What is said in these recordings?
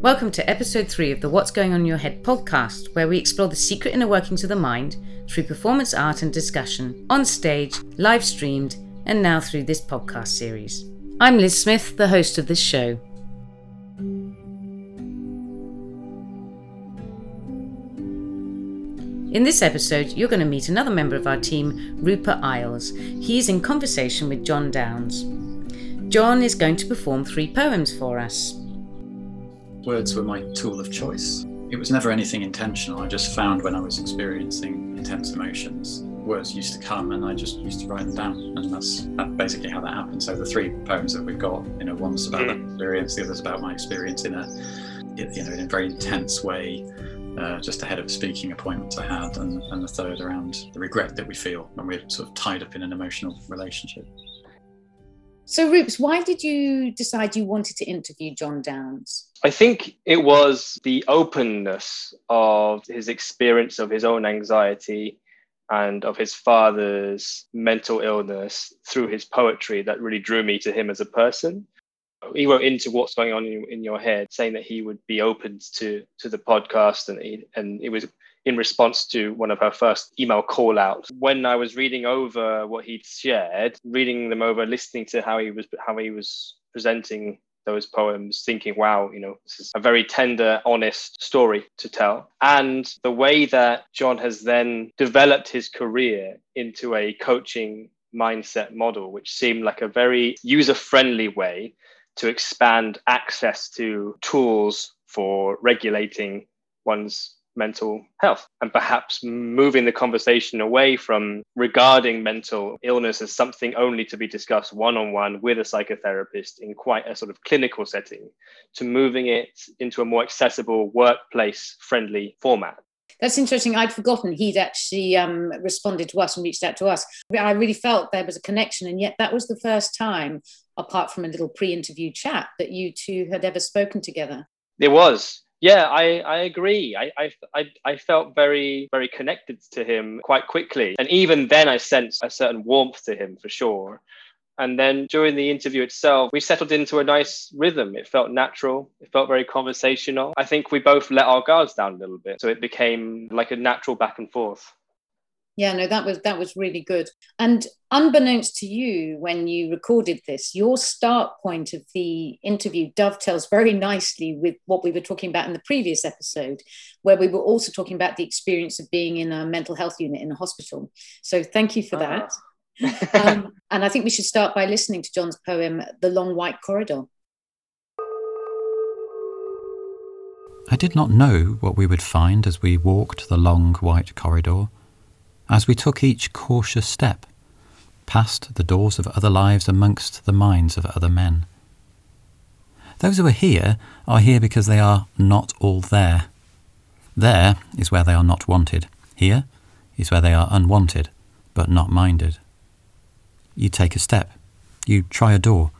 Welcome to episode 3 of the What's Going On in Your Head podcast, where we explore the secret inner workings of the mind through performance art and discussion, on stage, live streamed, and now through this podcast series. I'm Liz Smith, the host of this show. In this episode, you're going to meet another member of our team, Rupert Isles. He's in conversation with John Downs. John is going to perform three poems for us. Words were my tool of choice. It was never anything intentional. I just found when I was experiencing intense emotions, words used to come and I just used to write them down. And that's, that's basically how that happened. So the three poems that we've got, you know, one's about that experience, the other's about my experience in a, you know, in a very intense way uh, just ahead of speaking appointment I had, and, and the third around the regret that we feel when we're sort of tied up in an emotional relationship. So, Roops, why did you decide you wanted to interview John Downs? I think it was the openness of his experience of his own anxiety and of his father's mental illness through his poetry that really drew me to him as a person he wrote into what's going on in, your head, saying that he would be open to to the podcast, and he, and it was in response to one of her first email call outs. When I was reading over what he'd shared, reading them over, listening to how he was how he was presenting those poems, thinking, wow, you know, this is a very tender, honest story to tell. And the way that John has then developed his career into a coaching mindset model, which seemed like a very user friendly way to expand access to tools for regulating one's mental health and perhaps moving the conversation away from regarding mental illness as something only to be discussed one on one with a psychotherapist in quite a sort of clinical setting to moving it into a more accessible workplace friendly format. That's interesting. I'd forgotten he'd actually um, responded to us and reached out to us. I really felt there was a connection, and yet that was the first time apart from a little pre-interview chat that you two had ever spoken together it was yeah i i agree I, I i felt very very connected to him quite quickly and even then i sensed a certain warmth to him for sure and then during the interview itself, we settled into a nice rhythm. It felt natural. It felt very conversational. I think we both let our guards down a little bit. So it became like a natural back and forth yeah no that was that was really good. And unbeknownst to you when you recorded this your start point of the interview dovetails very nicely with what we were talking about in the previous episode where we were also talking about the experience of being in a mental health unit in a hospital. So thank you for uh-huh. that. Um, and i think we should start by listening to john's poem the long white corridor. I did not know what we would find as we walked the long white corridor as we took each cautious step past the doors of other lives amongst the minds of other men. Those who are here are here because they are not all there. There is where they are not wanted. Here is where they are unwanted, but not minded. You take a step. You try a door.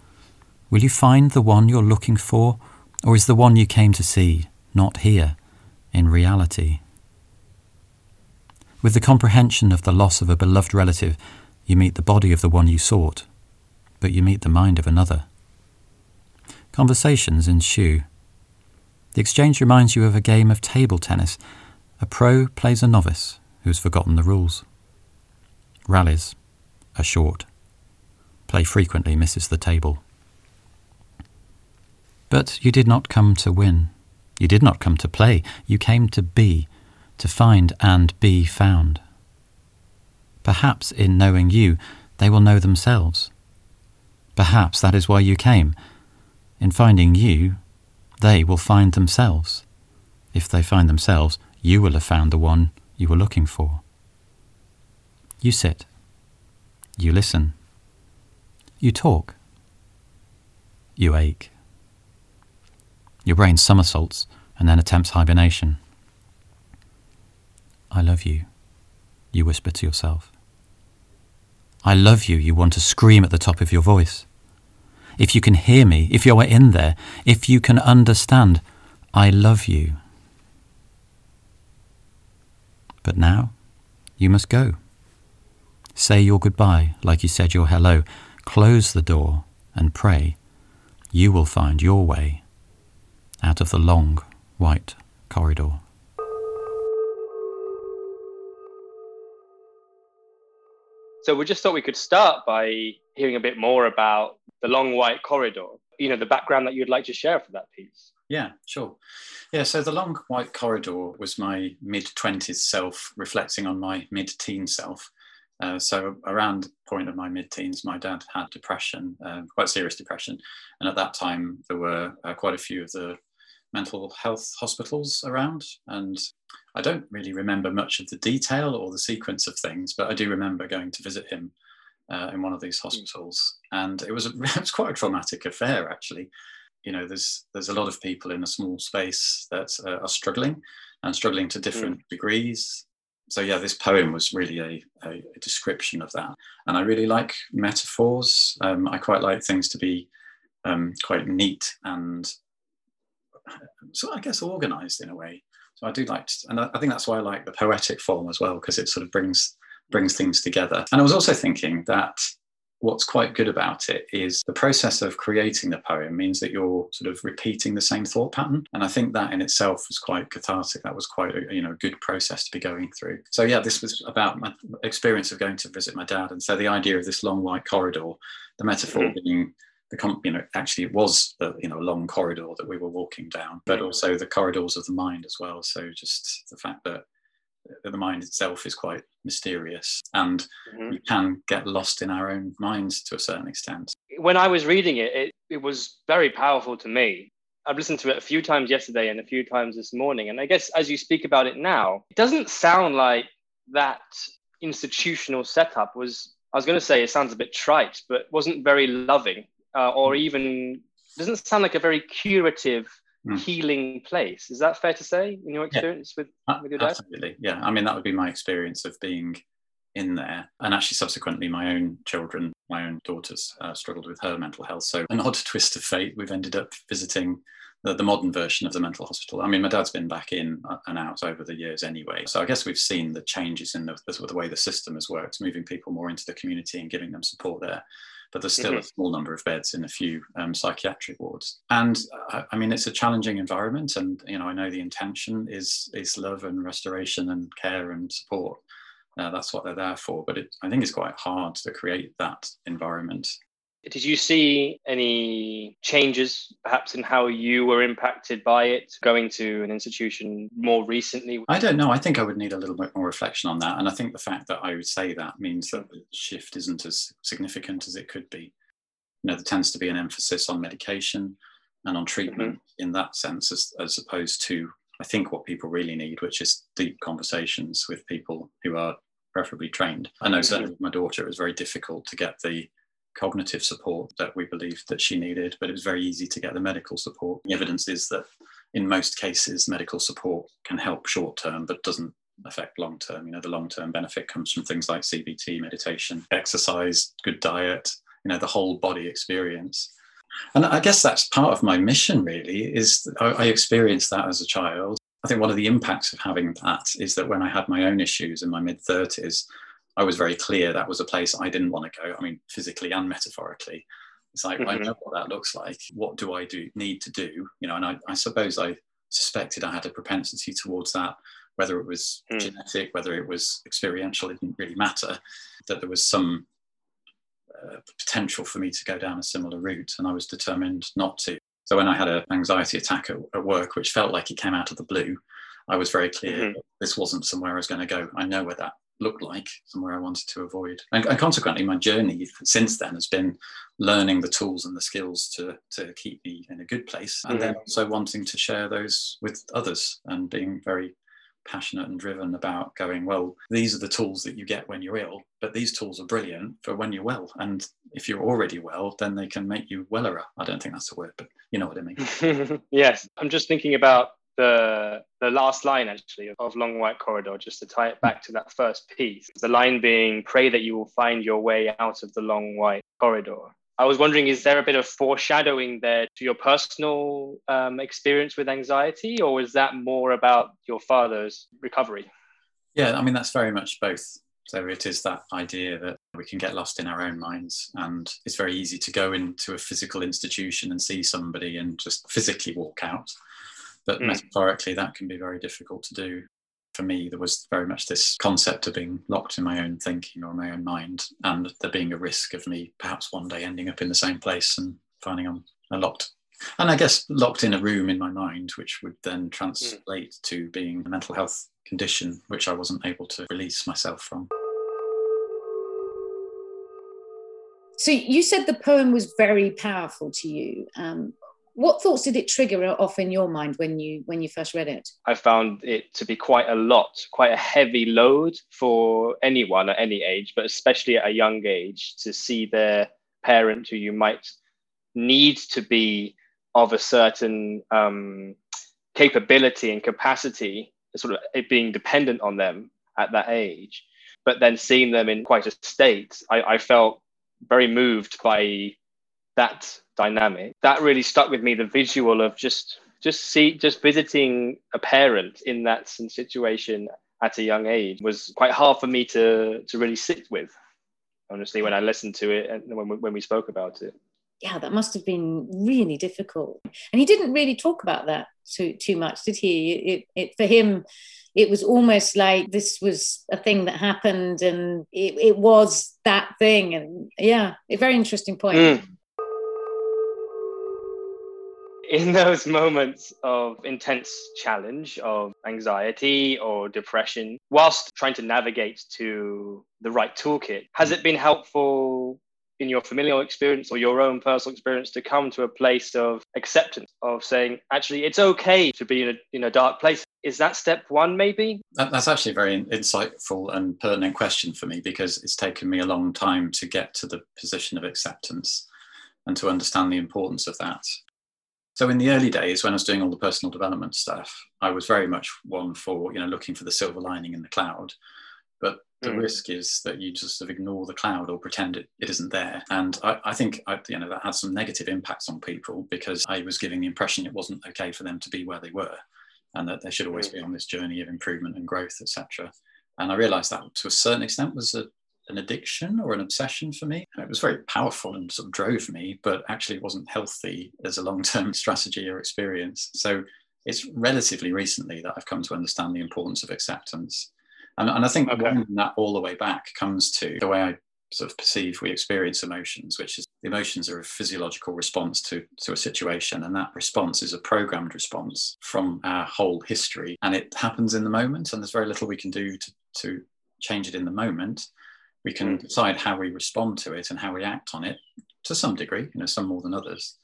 Will you find the one you're looking for, or is the one you came to see not here, in reality? With the comprehension of the loss of a beloved relative, you meet the body of the one you sought, but you meet the mind of another. Conversations ensue. The exchange reminds you of a game of table tennis. A pro plays a novice who's forgotten the rules. Rallies are short. Play frequently misses the table. But you did not come to win. You did not come to play. You came to be to find and be found. Perhaps in knowing you, they will know themselves. Perhaps that is why you came. In finding you, they will find themselves. If they find themselves, you will have found the one you were looking for. You sit. You listen. You talk. You ache. Your brain somersaults and then attempts hibernation. I love you, you whisper to yourself. I love you, you want to scream at the top of your voice. If you can hear me, if you are in there, if you can understand, I love you. But now, you must go. Say your goodbye like you said your hello. Close the door and pray. You will find your way. out of the long, white corridor. So we just thought we could start by hearing a bit more about the long white corridor, you know, the background that you'd like to share for that piece. Yeah, sure. Yeah, so the long white corridor was my mid 20s self reflecting on my mid teen self. Uh, so around the point of my mid-teens, my dad had depression, uh, quite serious depression, and at that time there were uh, quite a few of the mental health hospitals around, and I don't really remember much of the detail or the sequence of things, but I do remember going to visit him uh, in one of these hospitals, and it was a, it was quite a traumatic affair actually. You know, there's there's a lot of people in a small space that uh, are struggling and struggling to different mm. degrees so yeah, this poem was really a, a, a, description of that, and I really like metaphors. Um, I quite like things to be um, quite neat and so I guess organized in a way. So I do like, to, and I think that's why I like the poetic form as well because it sort of brings brings things together. And I was also thinking that what's quite good about it is the process of creating the poem means that you're sort of repeating the same thought pattern and i think that in itself was quite cathartic that was quite a you know good process to be going through so yeah this was about my experience of going to visit my dad and so the idea of this long white corridor the metaphor mm-hmm. being the you know actually it was a you know a long corridor that we were walking down but mm-hmm. also the corridors of the mind as well so just the fact that the mind itself is quite mysterious and mm-hmm. we can get lost in our own minds to a certain extent. When I was reading it, it, it was very powerful to me. I've listened to it a few times yesterday and a few times this morning. And I guess as you speak about it now, it doesn't sound like that institutional setup was, I was going to say it sounds a bit trite, but wasn't very loving uh, or even doesn't sound like a very curative mm. healing place. Is that fair to say in your experience yeah. with, uh, with your dad? Absolutely. Yeah. I mean, that would be my experience of being in there. And actually, subsequently, my own children, my own daughters uh, struggled with her mental health. So, an odd twist of fate, we've ended up visiting the, the, modern version of the mental hospital. I mean, my dad's been back in uh, and out over the years anyway. So, I guess we've seen the changes in the, the, the way the system has worked, moving people more into the community and giving them support there but there's still mm-hmm. a small number of beds in a few um, psychiatric wards. And uh, I mean, it's a challenging environment, and you know, I know the intention is is love and restoration and care and support. Uh, that's what they're there for. But it, I think it's quite hard to create that environment did you see any changes, perhaps, in how you were impacted by it going to an institution more recently? I don't know. I think I would need a little bit more reflection on that. And I think the fact that I would say that means that the shift isn't as significant as it could be. You know, there tends to be an emphasis on medication and on treatment mm-hmm. in that sense, as, as opposed to, I think, what people really need, which is deep conversations with people who are preferably trained. I know mm-hmm. certainly with my daughter, it was very difficult to get the cognitive support that we believed that she needed, but it was very easy to get the medical support. The evidence is that in most cases, medical support can help short term, but doesn't affect long term. You know, the long term benefit comes from things like CBT, meditation, exercise, good diet, you know, the whole body experience. And I guess that's part of my mission, really, is I experienced that as a child. I think one of the impacts of having that is that when I had my own issues in my mid 30s, I was very clear that was a place I didn't want to go. I mean, physically and metaphorically. It's like mm-hmm. I know what that looks like. What do I do need to do? You know, and I, I suppose I suspected I had a propensity towards that, whether it was mm. genetic, whether it was experiential, it didn't really matter. That there was some uh, potential for me to go down a similar route, and I was determined not to. So when I had an anxiety attack at, at work, which felt like it came out of the blue, I was very clear mm-hmm. this wasn't somewhere I was going to go. I know where that looked like, somewhere I wanted to avoid. And, and, consequently, my journey since then has been learning the tools and the skills to, to keep me in a good place. And mm-hmm. then also wanting to share those with others and being very passionate and driven about going, well, these are the tools that you get when you're ill, but these tools are brilliant for when you're well. And if you're already well, then they can make you wellerer. I don't think that's a word, but you know what I mean. yes. I'm just thinking about the the last line actually of Long White Corridor, just to tie it back to that first piece. The line being, "Pray that you will find your way out of the long white corridor." I was wondering, is there a bit of foreshadowing there to your personal um, experience with anxiety, or is that more about your father's recovery? Yeah, I mean that's very much both. So it is that idea that we can get lost in our own minds. And it's very easy to go into a physical institution and see somebody and just physically walk out. But mm. metaphorically, that can be very difficult to do. For me, there was very much this concept of being locked in my own thinking or my own mind, and there being a risk of me perhaps one day ending up in the same place and finding I'm locked and I guess locked in a room in my mind, which would then translate mm. to being a mental health condition, which I wasn't able to release myself from. So you said the poem was very powerful to you. Um, what thoughts did it trigger off in your mind when you when you first read it? I found it to be quite a lot, quite a heavy load for anyone at any age, but especially at a young age, to see their parent who you might need to be of a certain um, capability and capacity, sort of it being dependent on them at that age, but then seeing them in quite a state, I, I felt very moved by that dynamic. That really stuck with me. The visual of just just see just visiting a parent in that situation at a young age was quite hard for me to to really sit with. Honestly, when I listened to it and when we, when we spoke about it. Yeah, that must have been really difficult. And he didn't really talk about that too too much, did he? It, it for him it was almost like this was a thing that happened and it, it was that thing and yeah a very interesting point mm. In those moments of intense challenge of anxiety or depression whilst trying to navigate to the right toolkit has it been helpful in your familial experience or your own personal experience to come to a place of acceptance of saying actually it's okay to be in a, in a dark place. Is that step one maybe? That's actually a very insightful and pertinent question for me because it's taken me a long time to get to the position of acceptance and to understand the importance of that so in the early days when i was doing all the personal development stuff i was very much one for you know looking for the silver lining in the cloud but the mm. risk is that you just sort of ignore the cloud or pretend it, it isn't there. And I, I think I, you know that had some negative impacts on people because I was giving the impression it wasn't okay for them to be where they were, and that they should always mm. be on this journey of improvement and growth, etc. And I realised that to a certain extent was a, an addiction or an obsession for me. And it was very powerful and sort of drove me, but actually wasn't healthy as a long-term strategy or experience. So it's relatively recently that I've come to understand the importance of acceptance and, and I think okay. that all the way back comes to the way I sort of perceive we experience emotions, which is the emotions are a physiological response to, to a situation. And that response is a programmed response from our whole history. And it happens in the moment, and there's very little we can do to, to change it in the moment. We can decide how we respond to it and how we act on it to some degree, you know, some more than others.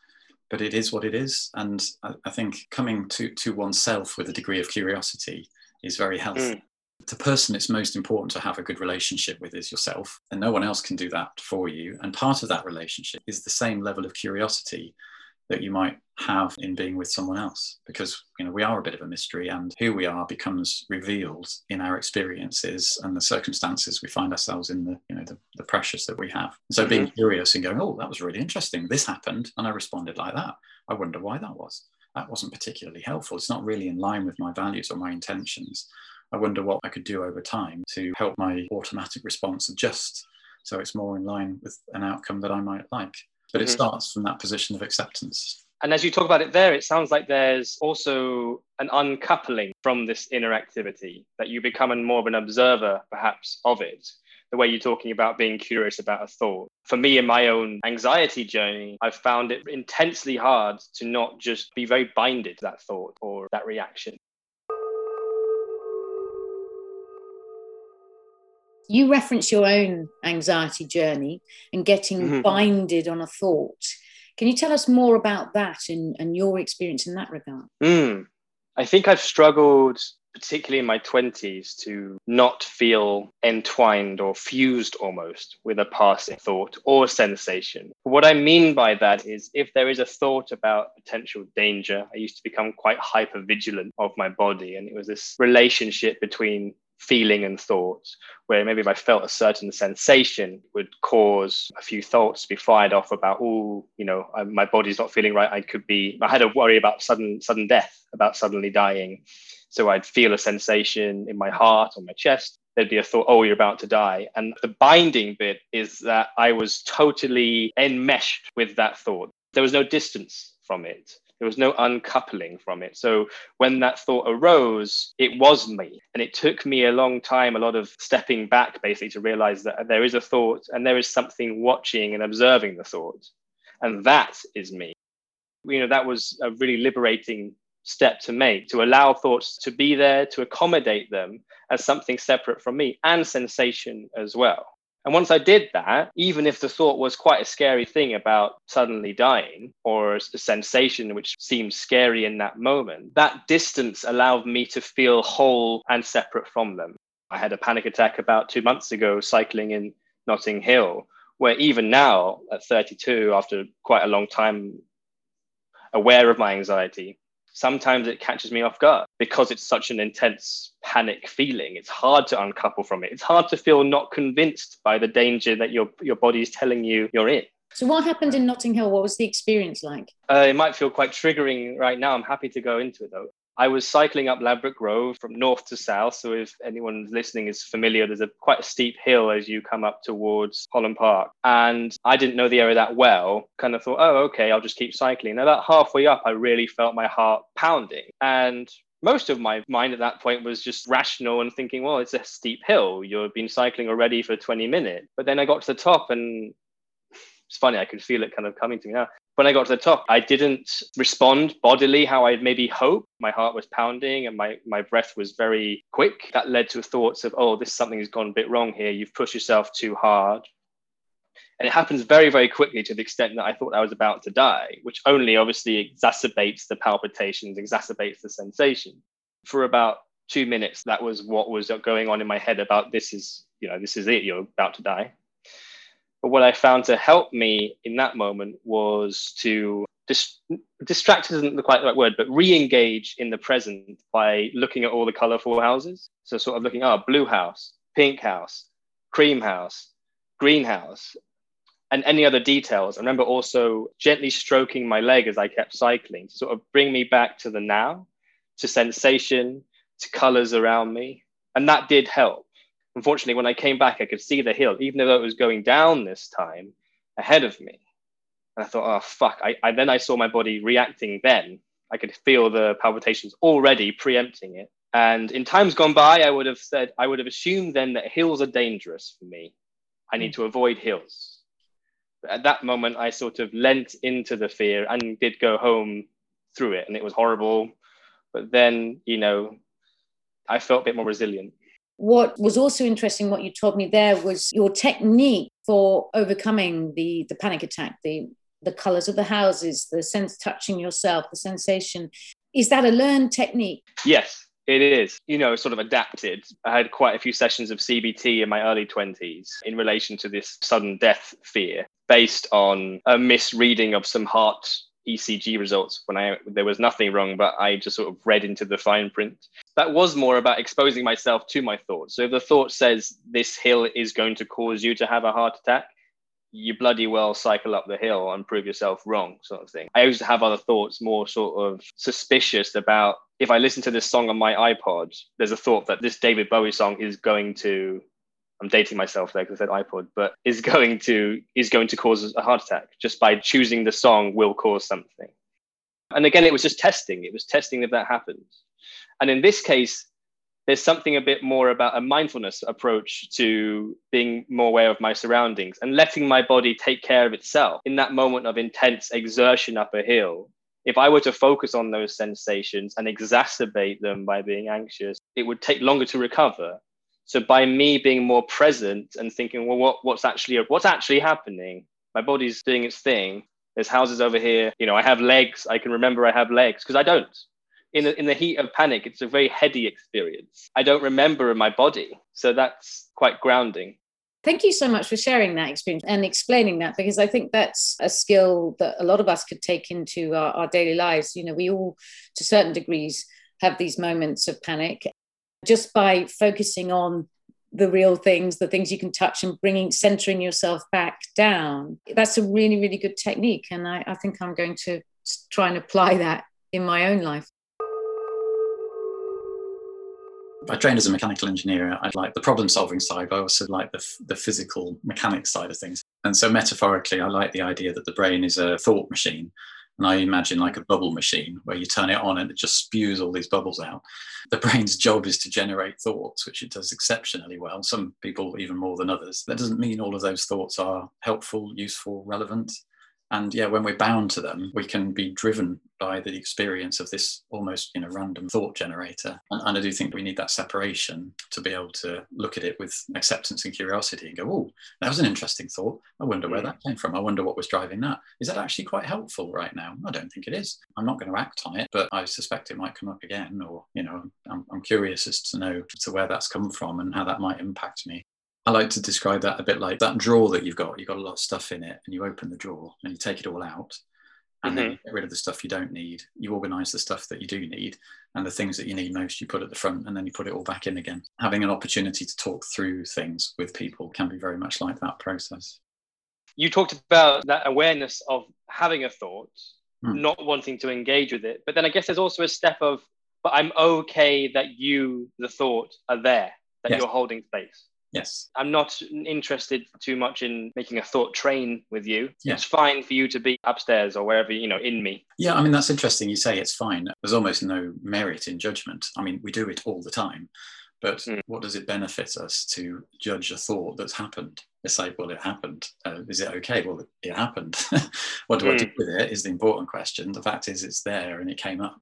But it is what it is. And I, I think coming to, to oneself with a degree of curiosity is very healthy. Mm the person it's most important to have a good relationship with is yourself, and no one else can do that for you. And part of that relationship is the same level of curiosity that you might have in being with someone else because you know we are a bit of a mystery and who we are becomes revealed in our experiences and the circumstances we find ourselves in the you know the, the pressures that we have. So mm-hmm. being curious and going oh that was really interesting. This happened and i responded like that. I wonder why that was. That wasn't particularly helpful. It's not really in line with my values or my intentions. I wonder what I could do over time to help my automatic response adjust so it's more in line with an outcome that I might like. But it mm-hmm. starts from that position of acceptance. And as you talk about it there, it sounds like there's also an uncoupling from this inner activity, that you become more of an observer, perhaps, of it. The way you're talking about being curious about a thought. For me, in my own anxiety journey, I've found it intensely hard to not just be very binded to that thought or that reaction. You reference your own anxiety journey and getting mm-hmm. binded on a thought. Can you tell us more about that and, and your experience in that regard? Mm. I think I've struggled, particularly in my 20s, to not feel entwined or fused almost with a past thought or sensation. What I mean by that is if there is a thought about potential danger, I used to become quite hyper vigilant of my body. And it was this relationship between feeling and thoughts, where maybe if I felt a certain sensation would cause a few thoughts to be fired off about, oh, you know, I, my body's not feeling right. I could be, I had a worry about sudden, sudden death, about suddenly dying. So I'd feel a sensation in my heart or my chest. there'd be a thought, oh, you're about to die. And the binding bit is that I was totally enmeshed with that thought. There was no distance from it. There was no uncoupling from it. So when that thought arose, it was me. And it took me a long time, a lot of stepping back basically to realize that there is a thought and there is something watching and observing the thought. And that is me. You know, that was a really liberating step to make to allow thoughts to be there, to accommodate them as something separate from me and sensation as well. And once I did that, even if the thought was quite a scary thing about suddenly dying or a sensation which seemed scary in that moment, that distance allowed me to feel whole and separate from them. I had a panic attack about two months ago cycling in Notting Hill, where even now at 32, after quite a long time aware of my anxiety, sometimes it catches me off guard because it's such an intense panic feeling. It's hard to uncouple from it. It's hard to feel not convinced by the danger that your your body is telling you you're in. So, what happened in Notting Hill? What was the experience like? Uh, it might feel quite triggering right now. I'm happy to go into it though. I was cycling up Ladbroke Grove from north to south. So if anyone listening is familiar, there's a quite a steep hill as you come up towards Holland Park. And I didn't know the area that well. Kind of thought, oh, okay, I'll just keep cycling. And about halfway up, I really felt my heart pounding. And most of my mind at that point was just rational and thinking, well, it's a steep hill. You've been cycling already for 20 minutes. But then I got to the top and it's funny, I could feel it kind of coming to me now when I got to the top, I didn't respond bodily how I'd maybe hoped. My heart was pounding and my, my breath was very quick. That led to thoughts of, oh, this something has gone a bit wrong here. You've pushed yourself too hard. And it happens very, very quickly to the extent that I thought I was about to die, which only obviously exacerbates the palpitations, exacerbates the sensation. For about two minutes, that was what was going on in my head about this is, you know, this is it, you're about to die. But what I found to help me in that moment was to dis- distract isn't quite the right word, but re-engage in the present by looking at all the colorful houses. So sort of looking, oh, blue house, pink house, cream house, greenhouse, and any other details. I remember also gently stroking my leg as I kept cycling to sort of bring me back to the now, to sensation, to colors around me. And that did help unfortunately, when I came back, I could see the hill, even though it was going down this time ahead of me. And I thought, oh, fuck. I, I then I saw my body reacting then. I could feel the palpitations already preempting it. And in times gone by, I would have said, I would have assumed then that hills are dangerous for me. I need hmm. to avoid hills. But at that moment, I sort of lent into the fear and did go home through it. And it was horrible. But then, you know, I felt a bit more resilient. What was also interesting, what you told me there, was your technique for overcoming the, the panic attack, the, the colors of the houses, the sense touching yourself, the sensation. Is that a learned technique? Yes, it is, you know, sort of adapted. I had quite a few sessions of CBT in my early 20s in relation to this sudden death fear based on a misreading of some heart ECG results when I there was nothing wrong, but I just sort of read into the fine print. That was more about exposing myself to my thoughts. So if the thought says this hill is going to cause you to have a heart attack, you bloody well cycle up the hill and prove yourself wrong, sort of thing. I used to have other thoughts more sort of suspicious about if I listen to this song on my iPod, there's a thought that this David Bowie song is going to I'm dating myself there because I said iPod, but is going to is going to cause a heart attack just by choosing the song will cause something. And again, it was just testing. It was testing if that happens. And in this case, there's something a bit more about a mindfulness approach to being more aware of my surroundings and letting my body take care of itself in that moment of intense exertion up a hill. If I were to focus on those sensations and exacerbate them by being anxious, it would take longer to recover. So by me being more present and thinking, well, what, what's actually what's actually happening? My body's doing its thing. There's houses over here. You know, I have legs. I can remember I have legs because I don't. In the, in the heat of panic, it's a very heady experience. I don't remember in my body. So that's quite grounding. Thank you so much for sharing that experience and explaining that because I think that's a skill that a lot of us could take into our, our daily lives. You know, we all, to certain degrees, have these moments of panic just by focusing on the real things, the things you can touch, and bringing centering yourself back down. That's a really, really good technique. And I, I think I'm going to try and apply that in my own life. I trained as a mechanical engineer. I like the problem solving side, but I also like the, the physical mechanics side of things. And so, metaphorically, I like the idea that the brain is a thought machine. And I imagine like a bubble machine where you turn it on and it just spews all these bubbles out. The brain's job is to generate thoughts, which it does exceptionally well. Some people even more than others. That doesn't mean all of those thoughts are helpful, useful, relevant. And yeah, when we're bound to them, we can be driven by the experience of this almost you know random thought generator. And, and, I do think we need that separation to be able to look at it with acceptance and curiosity and go, oh, that was an interesting thought. I wonder where hmm. that came from. I wonder what was driving that. Is that actually quite helpful right now? I don't think it is. I'm not going to act on it, but I suspect it might come up again. Or you know, I'm, I'm curious as to know to where that's come from and how that might impact me. I like to describe that a bit like that drawer that you've got. You've got a lot of stuff in it, and you open the drawer and you take it all out, and mm-hmm. then you get rid of the stuff you don't need. You organize the stuff that you do need, and the things that you need most you put at the front, and then you put it all back in again. Having an opportunity to talk through things with people can be very much like that process. You talked about that awareness of having a thought, mm. not wanting to engage with it, but then I guess there's also a step of, but I'm okay that you, the thought, are there, that yes. you're holding space. Yes. I'm not interested too much in making a thought train with you. Yeah. It's fine for you to be upstairs or wherever, you know, in me. Yeah, I mean, that's interesting. You say it's fine. There's almost no merit in judgment. I mean, we do it all the time. But mm. what does it benefit us to judge a thought that's happened? It's like, well, it happened. Uh, is it okay? Well, it happened. what do mm. I do hmm. with it is the important question. The fact is, it's there and it came up.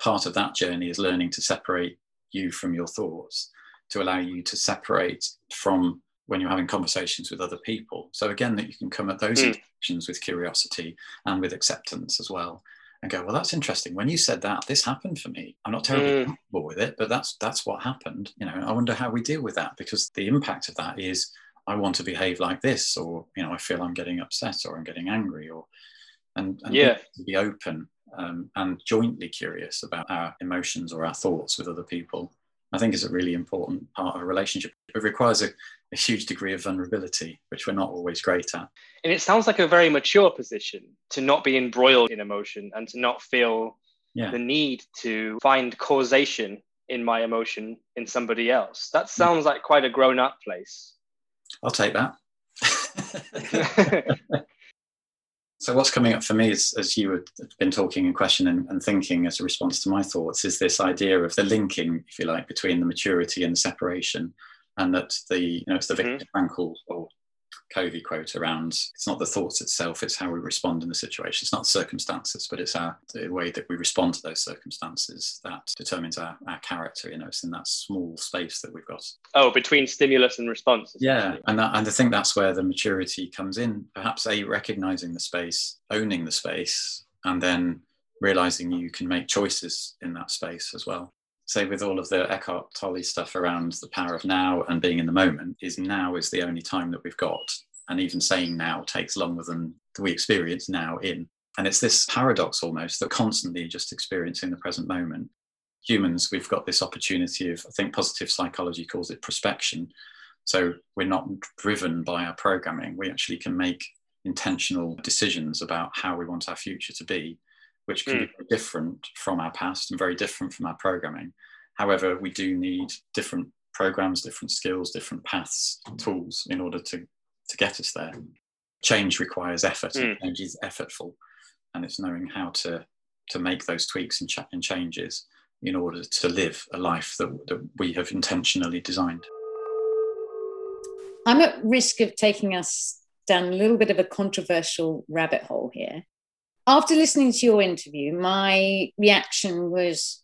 Part of that journey is learning to separate you from your thoughts to allow you to separate from when you're having conversations with other people. So again, that you can come at those mm. intentions with curiosity and with acceptance as well, and go, well, that's interesting. When you said that, this happened for me. I'm not terribly mm. comfortable with it, but that's that's what happened. You know, I wonder how we deal with that because the impact of that is I want to behave like this, or you know, I feel I'm getting upset or I'm getting angry, or and, and yeah, be, be open um, and jointly curious about our emotions or our thoughts with other people I think is a really important part of a relationship. It requires a, a, huge degree of vulnerability, which we're not always great at. And it sounds like a very mature position to not be embroiled in emotion and to not feel yeah. the need to find causation in my emotion in somebody else. That mm. sounds like quite a grown up place. I'll take that. So what's coming up for me is, as you have been talking and questioning and thinking as a response to my thoughts, is this idea of the linking, if you like, between the maturity and the separation, and that the you know it's the mm-hmm. Viktor Frankl or Covey quote around it's not the thoughts itself, it's how we respond in the situation. It's not circumstances, but it's our the way that we respond to those circumstances that determines our, our character. You know, it's in that small space that we've got. Oh, between stimulus and response. Yeah. And that, and I think that's where the maturity comes in. Perhaps a recognizing the space, owning the space, and then realizing you can make choices in that space as well say with all of the Eckhart Tolle stuff around the power of now and being in the moment, is now is the only time that we've got. And even saying now takes longer than we experience now in. And it's this paradox almost that constantly just experiencing the present moment. Humans, we've got this opportunity of, I think positive psychology calls it prospection. So we're not driven by our programming. We actually can make intentional decisions about how we want our future to be which can mm. be different from our past and very different from our programming. However, we do need different programs, different skills, different paths, tools in order to, to get us there. Change requires effort, mm. and change is effortful, and it's knowing how to, to make those tweaks and, ch- and changes in order to live a life that, that we have intentionally designed. I'm at risk of taking us down a little bit of a controversial rabbit hole here after listening to your interview, my reaction was,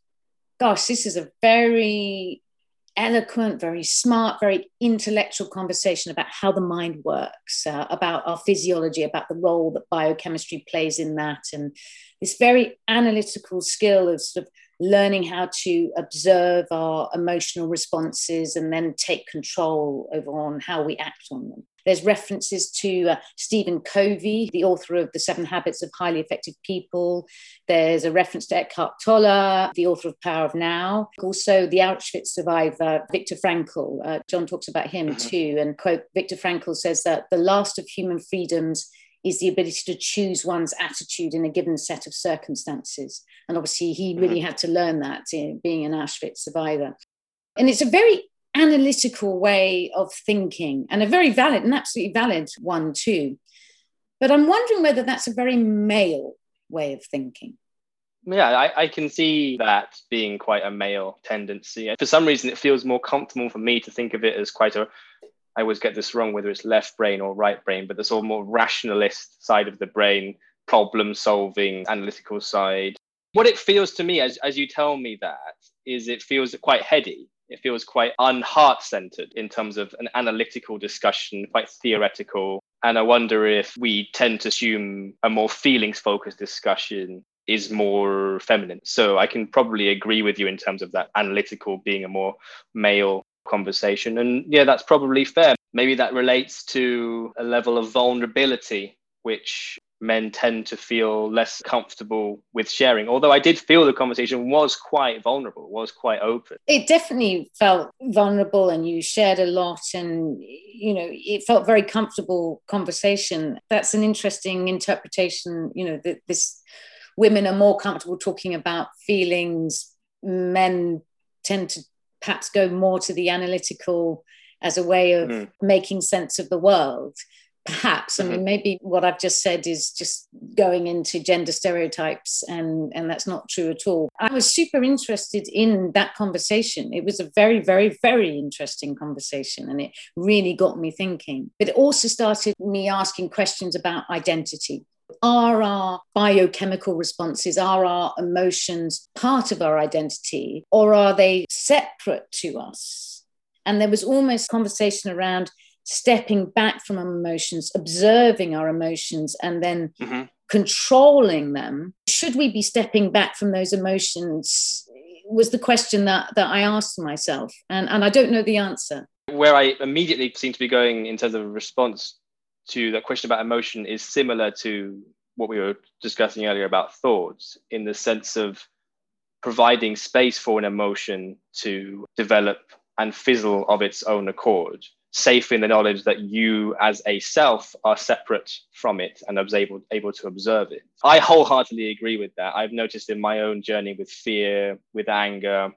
gosh, this is a very eloquent, very smart, very intellectual conversation about how the mind works, uh, about our physiology, about the role that biochemistry plays in that, and this very analytical skill of sort of learning how to observe our emotional responses and then take control over on how we act on them. There's references to uh, Stephen Covey, the author of The Seven Habits of Highly Effective People. There's a reference to Eckhart Tolle, the author of Power of Now. Also, the Auschwitz survivor, Viktor Frankl. Uh, John talks about him mm-hmm. too. And quote, Viktor Frankl says that the last of human freedoms is the ability to choose one's attitude in a given set of circumstances. And obviously, he really mm-hmm. had to learn that in being an Auschwitz survivor. And it's a very analytical way of thinking and a very valid and absolutely valid one too. But I'm wondering whether that's a very male way of thinking. Yeah, I, I, can see that being quite a male tendency. For some reason, it feels more comfortable for me to think of it as quite a. I always get this wrong, whether it's left brain or right brain, but the sort of more rationalist side of the brain, problem solving, analytical side. What it feels to me, as, as you tell me that, is it feels quite heady. It feels quite unheart centered in terms of an analytical discussion, quite theoretical. And I wonder if we tend to assume a more feelings focused discussion is more feminine. So I can probably agree with you in terms of that analytical being a more male conversation. And yeah, that's probably fair. Maybe that relates to a level of vulnerability, which men tend to feel less comfortable with sharing. Although I did feel the conversation was quite vulnerable, was quite open. It definitely felt vulnerable and you shared a lot and you know, it felt very comfortable conversation. That's an interesting interpretation, you know, that this women are more comfortable talking about feelings. Men tend to perhaps go more to the analytical as a way of mm. making sense of the world. Perhaps. I mean, mm-hmm. maybe what I've just said is just going into gender stereotypes, and, and that's not true at all. I was super interested in that conversation. It was a very, very, very interesting conversation, and it really got me thinking. But it also started me asking questions about identity are our biochemical responses, are our emotions part of our identity, or are they separate to us? And there was almost conversation around stepping back from our emotions, observing our emotions, and then mm-hmm. controlling them. Should we be stepping back from those emotions? Was the question that, that I asked myself. And, and I don't know the answer. Where I immediately seem to be going in terms of a response to that question about emotion is similar to what we were discussing earlier about thoughts in the sense of providing space for an emotion to develop and fizzle of its own accord, safe in the knowledge that you as a self are separate from it and able, able to observe it. I wholeheartedly agree with that. I've noticed in my own journey with fear, with anger,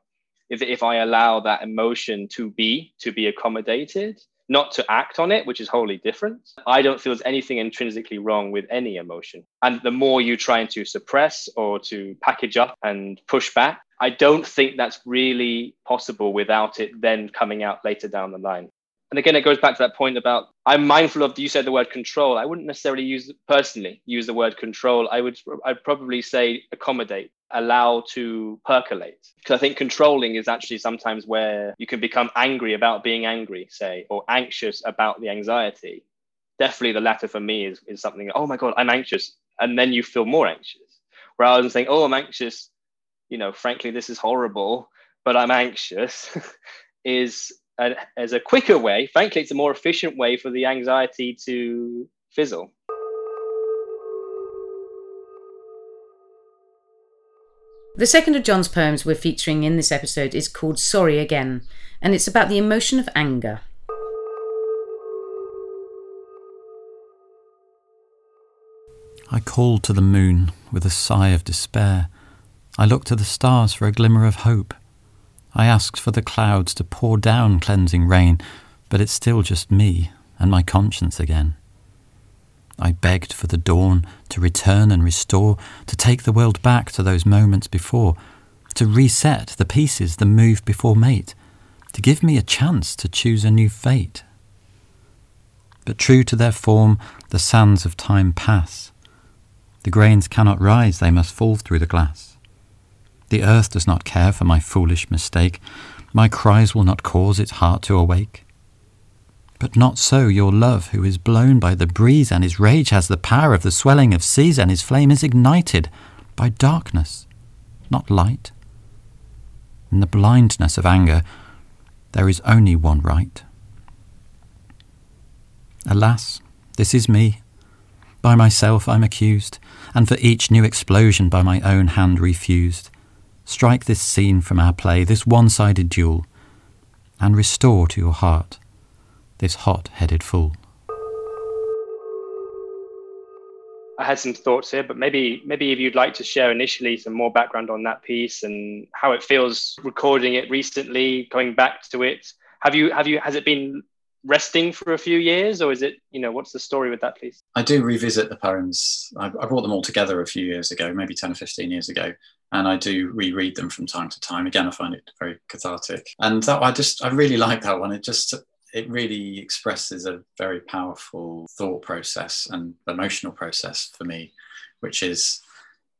if, if I allow that emotion to be, to be accommodated, not to act on it, which is wholly different. I don't feel there's anything intrinsically wrong with any emotion. And the more you try to suppress or to package up and push back, I don't think that's really possible without it then coming out later down the line. And again, it goes back to that point about I'm mindful of. You said the word control. I wouldn't necessarily use personally use the word control. I would I'd probably say accommodate allow to percolate. Because I think controlling is actually sometimes where you can become angry about being angry, say, or anxious about the anxiety. Definitely the latter for me is, is something, oh my God, I'm anxious. And then you feel more anxious. Rather than saying, oh, I'm anxious, you know, frankly, this is horrible, but I'm anxious, is a, as a quicker way. Frankly, it's a more efficient way for the anxiety to fizzle. The second of John's poems we're featuring in this episode is called Sorry Again, and it's about the emotion of anger. I called to the moon with a sigh of despair. I looked to the stars for a glimmer of hope. I asked for the clouds to pour down cleansing rain, but it's still just me and my conscience again. I begged for the dawn to return and restore, to take the world back to those moments before, to reset the pieces that moved before mate, to give me a chance to choose a new fate. But true to their form, the sands of time pass. The grains cannot rise, they must fall through the glass. The earth does not care for my foolish mistake. My cries will not cause its heart to awake. But not so your love, who is blown by the breeze, and his rage has the power of the swelling of seas, and his flame is ignited by darkness, not light. In the blindness of anger, there is only one right. Alas, this is me. By myself I'm accused, and for each new explosion by my own hand refused. Strike this scene from our play, this one sided duel, and restore to your heart this hot headed fool. I had some thoughts here, but maybe maybe if you'd like to share initially some more background on that piece and how it feels recording it recently, going back to it. Have you have you has it been resting for a few years or is it you know what's the story with that please i do revisit the poems I, I, brought them all together a few years ago maybe 10 or 15 years ago and i do reread them from time to time again i find it very cathartic and that i just i really like that one it just it really expresses a very powerful thought process and emotional process for me, which is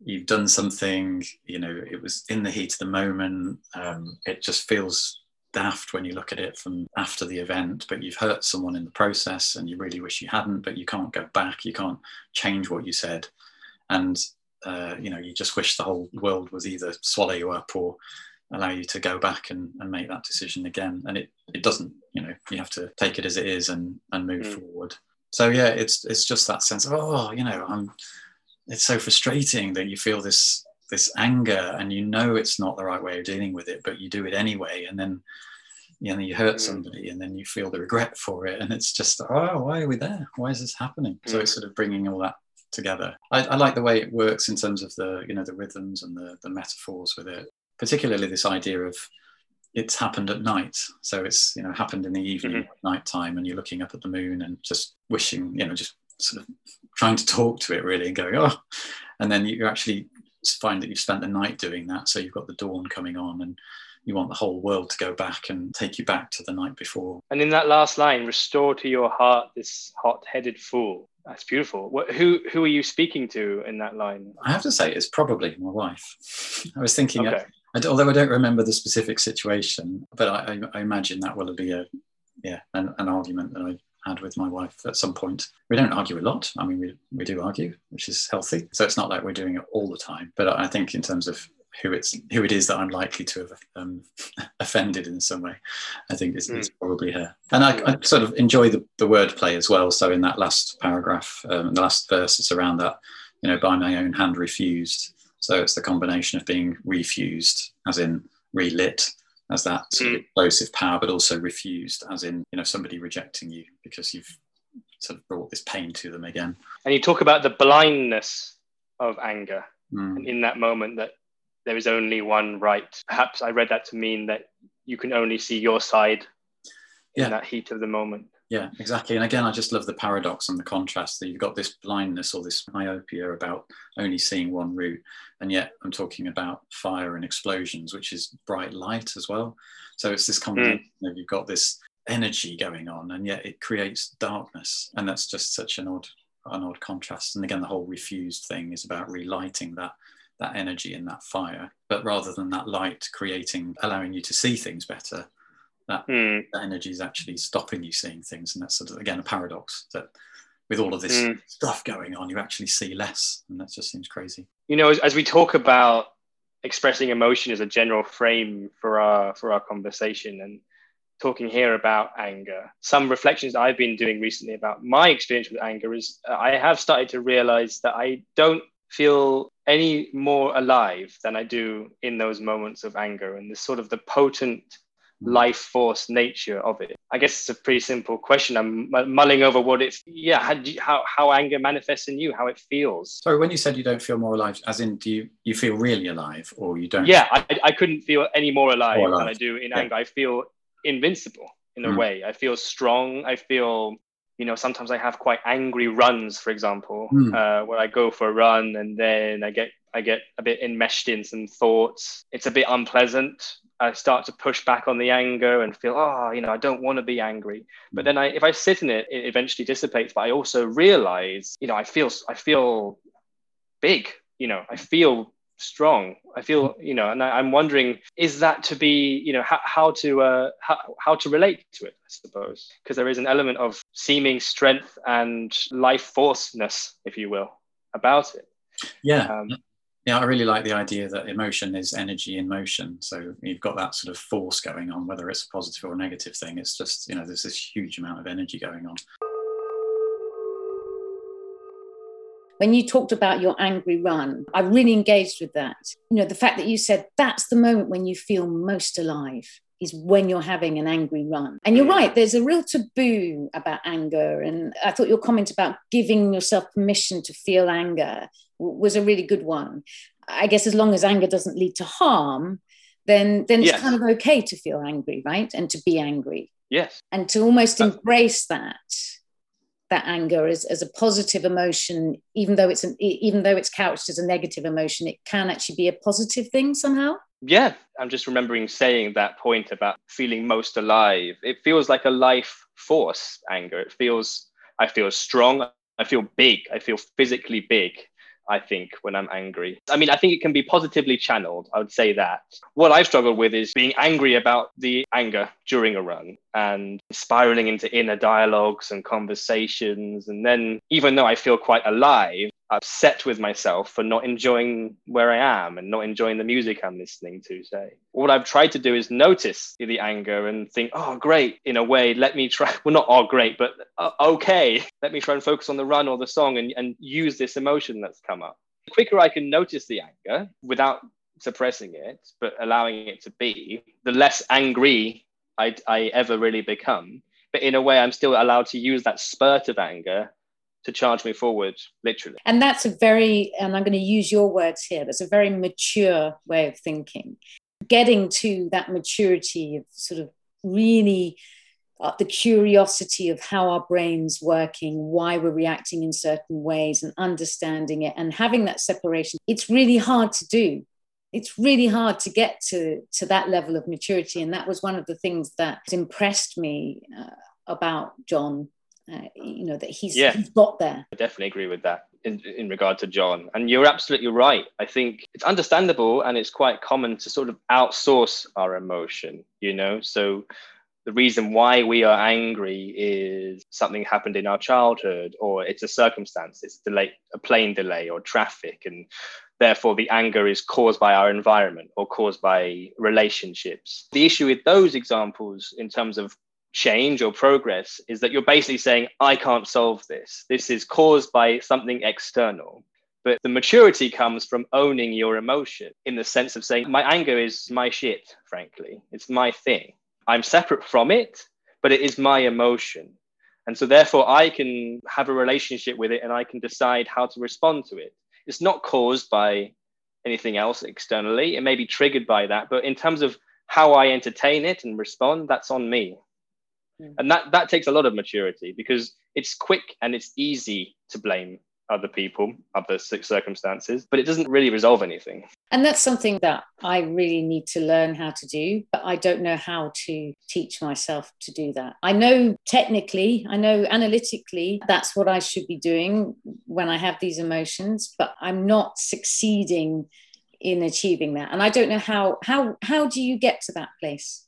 you've done something, you know, it was in the heat of the moment. Um, it just feels daft when you look at it from after the event, but you've hurt someone in the process and you really wish you hadn't, but you can't go back, you can't change what you said. And, uh, you know, you just wish the whole world was either swallow you up or allow you to go back and, and make that decision again. And it, it doesn't, you know, you have to take it as it is and, and move mm. forward. So yeah, it's it's just that sense of, oh, you know, I'm it's so frustrating that you feel this this anger and you know it's not the right way of dealing with it, but you do it anyway. And then you know you hurt mm. somebody and then you feel the regret for it. And it's just, oh, why are we there? Why is this happening? Mm. So it's sort of bringing all that together. I, I, like the way it works in terms of the you know the rhythms and the the metaphors with it particularly this idea of it's happened at night. So it's you know happened in the evening, mm-hmm. night time, and you're looking up at the moon and just wishing, you know, just sort of trying to talk to it really and going, oh, and then you actually find that you've spent the night doing that. So you've got the dawn coming on and you want the whole world to go back and take you back to the night before. And in that last line, restore to your heart this hot-headed fool. That's beautiful. What, who who are you speaking to in that line? I have to say, it's probably my wife. I was thinking, okay although I don't remember the specific situation, but I, I, I imagine that will be a yeah an, an, argument that I had with my wife at some point. We don't argue a lot. I mean, we, we do argue, which is healthy. So it's not like we're doing it all the time. But I think in terms of who it's who it is that I'm likely to have um, offended in some way, I think it's, mm. it's probably her. And I, I, sort of enjoy the, the wordplay as well. So in that last paragraph, um, the last verse, it's around that, you know, by my own hand refused. So it's the combination of being refused, as in relit, as that sort of mm. explosive power, but also refused, as in you know somebody rejecting you because you've sort of brought this pain to them again. And you talk about the blindness of anger, mm. in that moment that there is only one right. Perhaps I read that to mean that you can only see your side in yeah. that heat of the moment. Yeah, exactly. And again, I just love the paradox and the contrast that you've got this blindness or this myopia about only seeing one route. And yet I'm talking about fire and explosions, which is bright light as well. So it's this hmm. combination mm. of you've got this energy going on and yet it creates darkness. And that's just such an odd, an odd contrast. And again, the whole refused thing is about relighting that that energy in that fire. But rather than that light creating, allowing you to see things better, that, mm. that energy is actually stopping you seeing things and that's sort of again a paradox that with all of this mm. stuff going on you actually see less and that just seems crazy you know as, as, we talk about expressing emotion as a general frame for our for our conversation and talking here about anger some reflections i've been doing recently about my experience with anger is uh, i have started to realize that i don't feel any more alive than i do in those moments of anger and this sort of the potent life force nature of it? I guess it's a pretty simple question. I'm mulling over what it's, yeah, how, you, how, how anger manifests in you, how it feels. So when you said you don't feel more alive, as in, do you, you feel really alive or you don't? Yeah, I, I couldn't feel any more alive, more alive. than I do in yeah. anger. I feel invincible in a mm. way. I feel strong. I feel, you know, sometimes I have quite angry runs, for example, mm. uh, where I go for a run and then I get I get a bit enmeshed in some thoughts. It's a bit unpleasant. I start to push back on the anger and feel, oh, you know, I don't want to be angry. But then I, if I sit in it, it eventually dissipates. But I also realize, you know, I feel, I feel big. You know, I feel strong. I feel, you know, and I, am wondering, is that to be, you know, how, how to uh, how, how to relate to it? I suppose because there is an element of seeming strength and life forceness, if you will, about it. Yeah. Um, yeah, I really like the idea that emotion is energy in motion. So you've got that sort of force going on, whether it's a positive or negative thing. It's just, you know, there's this huge amount of energy going on. When you talked about your angry run, I really engaged with that. You know, the fact that you said that's the moment when you feel most alive. is when you're having an angry run. And you're right, there's a real taboo about anger. And I thought your comment about giving yourself permission to feel anger was a really good one. I guess as long as anger doesn't lead to harm, then then it's yes. kind of okay to feel angry, right? And to be angry. Yes. And to almost embrace that that anger as, as a positive emotion, even though it's an, even though it's couched as a negative emotion, it can actually be a positive thing somehow. Yeah, I'm just remembering saying that point about feeling most alive. It feels like a life force, anger. It feels I feel strong. I feel big. I feel physically big. I think, when I'm angry. I mean, I think it can be positively channeled. I would say that. What I've struggled with is being angry about the anger during a run and spiraling into inner dialogues and conversations. And then, even though I feel quite alive, upset with myself for not enjoying where I am and not enjoying the music I'm listening to, say. What I've tried to do is notice the anger and think, oh, great, in a way, let me try. Well, not oh, great, but uh, okay, let me try and focus on the run or the song and, and use this emotion that's come up. The quicker I can notice the anger without suppressing it, but allowing it to be, the less angry I, I ever really become. But in a way, I'm still allowed to use that spurt of anger to charge me forward, literally. And that's a very, and I'm going to use your words here, that's a very mature way of thinking. Getting to that maturity of sort of really uh, the curiosity of how our brain's working, why we're reacting in certain ways, and understanding it, and having that separation. It's really hard to do. It's really hard to get to, to that level of maturity. And that was one of the things that impressed me uh, about John uh, you know that he's, yeah. he's got there. I definitely agree with that in, in regard to john. And you're absolutely right. I think it's understandable and it's quite common to sort of outsource our emotion you know? So the reason why we are angry is something happened in our childhood or it's a circumstance it's delay a plane delay or traffic and therefore the anger is caused by our environment or caused by relationships. The issue with those examples in terms of change or progress is that you're basically saying, I can't solve this. This is caused by something external. But the maturity comes from owning your emotion in the sense of saying, my anger is my shit, frankly. It's my thing. I'm separate from it, but it is my emotion. And so, therefore, I can have a relationship with it and I can decide how to respond to it. It's not caused by anything else externally. It may be triggered by that, but in terms of how I entertain it and respond, that's on me. Mm. And that, that takes a lot of maturity because it's quick and it's easy to blame other people, other circumstances, but it doesn't really resolve anything. And that's something that I really need to learn how to do, but I don't know how to teach myself to do that. I know technically, I know analytically, that's what I should be doing when I have these emotions, but I'm not succeeding in achieving that. And I don't know how how how do you get to that place?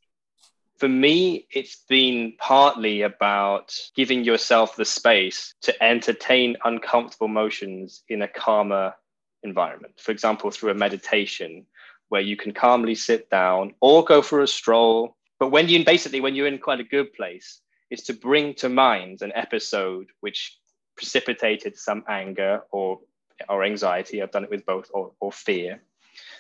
For me, it's been partly about giving yourself the space to entertain uncomfortable emotions in a calmer environment. For example, through a meditation where you can calmly sit down or go for a stroll. But when you basically, when you're in quite a good place, is to bring to mind an episode which precipitated some anger or or anxiety. I've done it with both or, or fear.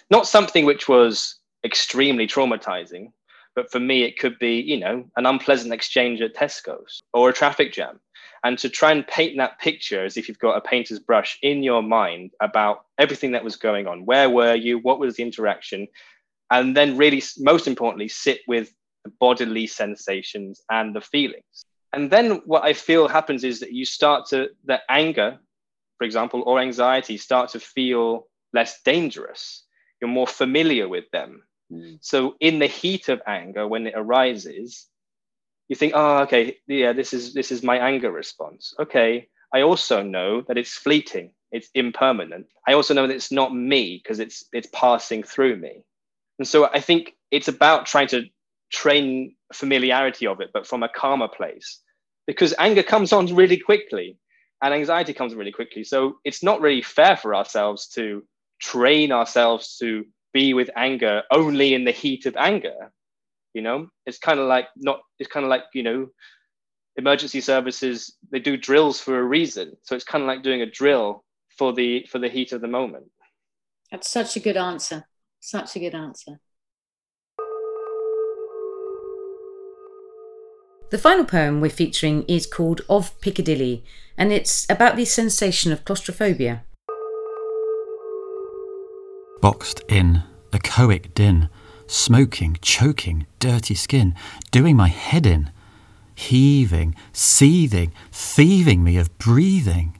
Not something which was extremely traumatizing, but for me, it could be, you know, an unpleasant exchange at Tesco's or a traffic jam. And to try and paint that picture as if you've got a painter's brush in your mind about everything that was going on. Where were you? What was the interaction? And then, really, most importantly, sit with the bodily sensations and the feelings. And then what I feel happens is that you start to, that anger, for example, or anxiety start to feel less dangerous. You're more familiar with them Mm. So in the heat of anger, when it arises, you think, oh, okay, yeah, this is this is my anger response. Okay. I also know that it's fleeting, it's impermanent. I also know that it's not me because it's it's passing through me. And so I think it's about trying to train familiarity of it, but from a calmer place. Because anger comes on really quickly and anxiety comes really quickly. So it's not really fair for ourselves to train ourselves to be with anger only in the heat of anger you know? It's kind of like not it's kind of like you know emergency services they do drills for a reason. So it's kind of like doing a drill for the for the heat of the moment. That's such a good answer. Such a good answer. The final poem we're featuring is called Of Piccadilly, and it's about the sensation of claustrophobia. Boxed in, echoic din, smoking, choking, dirty skin, doing my head in, heaving, seething, thieving me of breathing.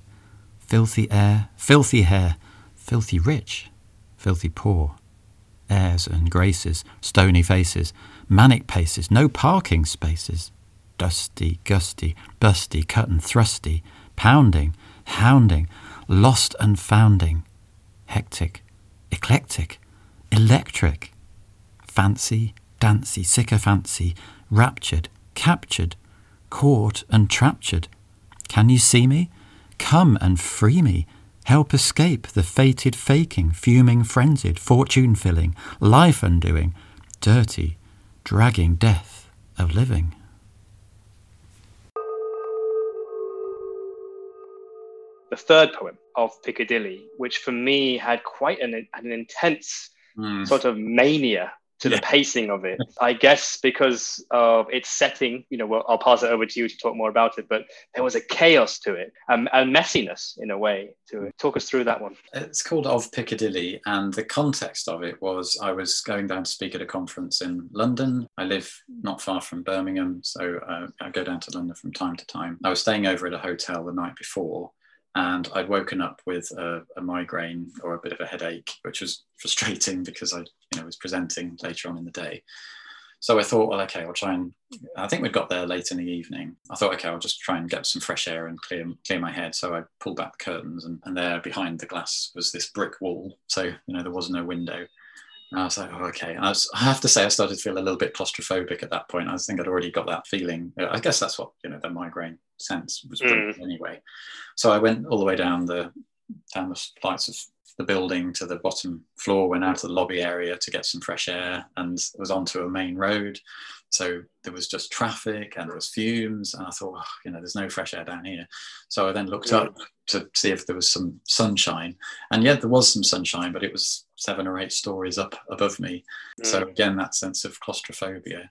Filthy air, filthy hair, filthy rich, filthy poor. Airs and graces, stony faces, manic paces, no parking spaces. Dusty, gusty, busty, cut and thrusty, pounding, hounding, lost and founding. Hectic, eclectic, electric. Fancy, dancy, sycophancy, raptured, captured, caught and traptured. Can you see me? Come and free me. Help escape the fated faking, fuming, frenzied, fortune filling, life undoing, dirty, dragging death of living. The third poem of Piccadilly, which for me had quite an, an intense mm. sort of mania to yeah. the pacing of it. I guess because of its setting, you know, well, I'll pass it over to you to talk more about it, but there was a chaos to it, um, a messiness in a way to it. Talk us through that one. It's called Of Piccadilly, and the context of it was I was going down to speak at a conference in London. I live not far from Birmingham, so uh, I go down to London from time to time. I was staying over at a hotel the night before and I'd woken up with a, a, migraine or a bit of a headache, which was frustrating because I you know, was presenting later on in the day. So I thought, well, okay, I'll try and. I think we'd got there late in the evening. I thought, okay, I'll just try and get some fresh air and clear clear my head. So I pulled back the curtains, and, and there behind the glass was this brick wall. So you know there was no window. And I was like, oh, okay. And I, was, I have to say, I started to feel a little bit claustrophobic at that point. I think I'd already got that feeling. I guess that's what you know the migraine sense was mm. anyway. So I went all the way down the down the flights of the building to the bottom floor, went out to the lobby area to get some fresh air, and was onto a main road. So there was just traffic and there was fumes, and I thought, oh, you know, there's no fresh air down here. So I then looked mm. up to see if there was some sunshine, and yet there was some sunshine, but it was seven or eight stories up above me. Mm. So again, that sense of claustrophobia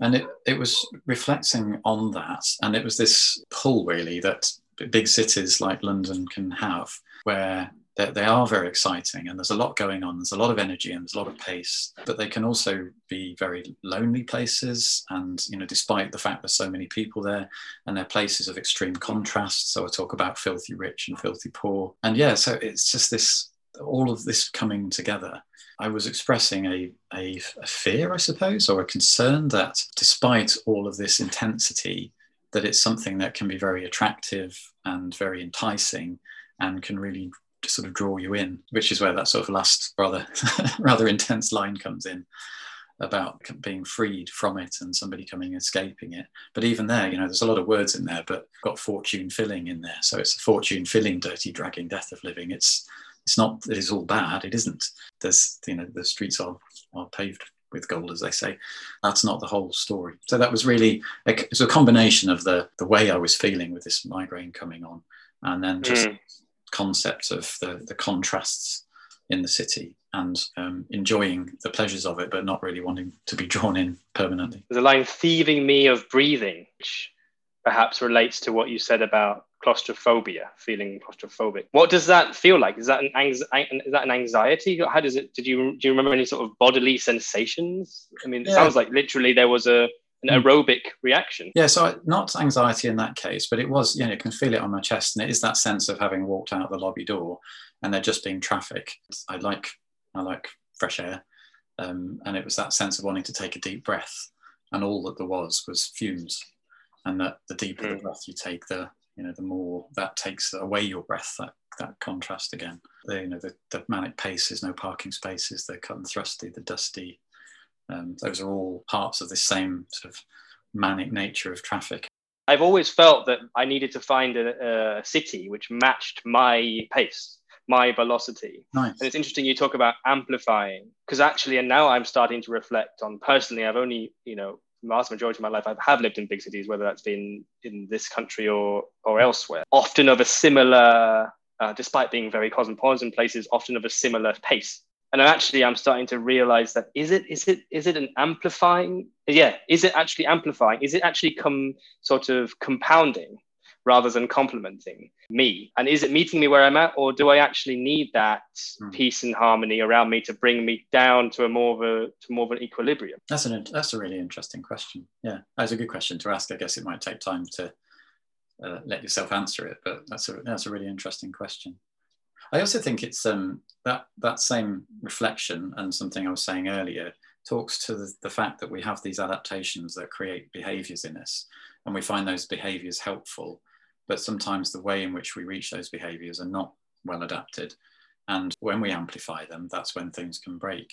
and it, it was reflecting on that. And it was this pull really that big cities like london can have where they, are very exciting and there's a lot going on there's a lot of energy and there's a lot of pace but they can also be very lonely places. And you know despite the fact there's so many people there and they're places of extreme contrast so i talk about filthy rich and filthy poor. And yeah so it's just this all of this coming together I was expressing a, a, a, fear, I suppose, or a concern that despite all of this intensity, that it's something that can be very attractive and very enticing and can really sort of draw you in, which is where that sort of last rather rather intense line comes in about being freed from it and somebody coming escaping it. But even there, you know, there's a lot of words in there, but got fortune filling in there. So it's a fortune filling, dirty, dragging death of living. It's it's not that it's all bad. It isn't. There's you know the streets are are paved with gold, as they say. That's not the whole story. So that was really a, it's a combination of the the way I was feeling with this migraine coming on, and then just mm. concepts of the the contrasts in the city and um, enjoying the pleasures of it, but not really wanting to be drawn in permanently. There's a line thieving me of breathing, which perhaps relates to what you said about claustrophobia, feeling claustrophobic. What does that feel like? Is that an anxiety? Is that an anxiety? How does it? Did you do you remember any sort of bodily sensations? I mean, it yeah. sounds like literally there was a an hmm. aerobic reaction. Yeah, so not anxiety in that case, but it was, you know, you can feel it on my chest, and it is that sense of having walked out the lobby door and there just being traffic. I like, I like fresh air, um, and it was that sense of wanting to take a deep breath, and all that there was was fumes, and that the deeper mm. the hmm. breath you take, the you know, the more that takes away your breath, that that contrast again. The, you know, the, the manic paces, no parking spaces, the cut and thrusty, the dusty. Um, those are all parts of the same sort of manic nature of traffic. I've always felt that I needed to find a, a city which matched my pace, my velocity. Nice. And it's interesting you talk about amplifying because actually, and now I'm starting to reflect on personally. I've only, you know, vast majority of my life I have lived in big cities, whether that's been in this country or or elsewhere. Often of a similar, uh, despite being very cosmopolitan places, often of a similar pace. and actually i'm starting to realize that is it is it is it an amplifying yeah is it actually amplifying is it actually come sort of compounding rather than complementing me? And is it meeting me where i'm at or do i actually need that mm. peace and harmony around me to bring me down to a more of a to more of an equilibrium? That's an that's a really interesting question. Yeah that's a good question to ask. I guess it might take time to uh, let yourself answer it but that's a that's a really interesting question. I also think it's um, that that same reflection and something I was saying earlier talks to the, the fact that we have these adaptations that create behaviors in us, and we find those behaviors helpful, but sometimes the way in which we reach those behaviors are not well adapted, and when we amplify them, that's when things can break.